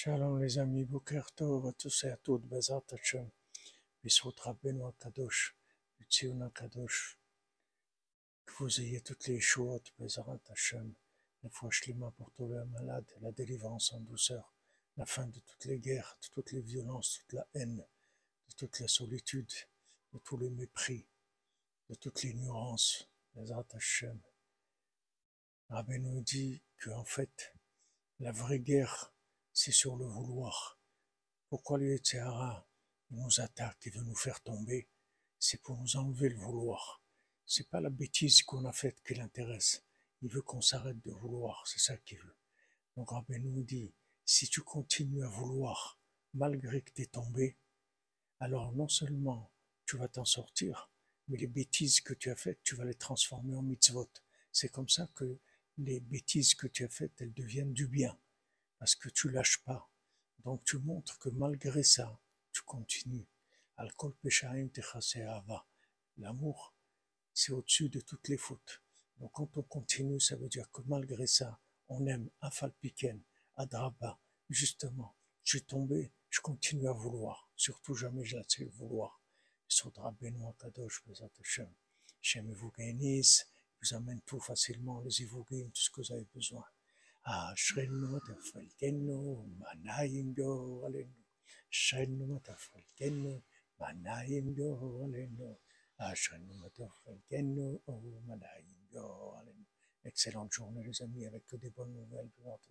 Shalom les amis, Boker Tov à tous et à toutes, Bezat Hashem, Bisot Rabbeinu Akadosh, Tzion Akadosh, que vous ayez toutes les choses, Bezat Hashem, la foi shlima pour tous les malades, la délivrance en douceur, la fin de toutes les guerres, de toutes les violences, toute la haine, de toute la solitude, de tous les mépris, de toute l'ignorance, Bezat Hashem. Rabbeinu dit qu'en fait, la vraie guerre, c'est sur le vouloir. Pourquoi le Yetzirah nous attaque et veut nous faire tomber? C'est pour nous enlever le vouloir. C'est pas la bêtise qu'on a faite qui l'intéresse. Il veut qu'on s'arrête de vouloir, c'est ça qu'il veut. Donc Rabbi nous dit, si tu continues à vouloir, malgré que tu es tombé, alors non seulement tu vas t'en sortir, mais les bêtises que tu as faites, tu vas les transformer en mitzvot. C'est comme ça que les bêtises que tu as faites, elles deviennent du bien, parce que tu lâches pas. Donc tu montres que malgré ça, tu continues. Alcool péchaim ava. L'amour, c'est au-dessus de toutes les fautes. Donc quand on continue, ça veut dire que malgré ça, on aime Afalpiken, Adraba. Justement, je suis tombé, je continue à vouloir. Surtout jamais je laisse vouloir. Sodra Benoît Kadosh, Bezat Hashem. Shem vous vous amène tout facilement, les évoquer, tout ce que vous avez besoin. אשרנו תפלגנו, מנעים גורלנו. אשרנו תפלגנו, מנעים גורלנו. אשרנו תפלגנו, מנעים גורלנו. Excellente journée les amis, avec que des bonnes nouvelles de notre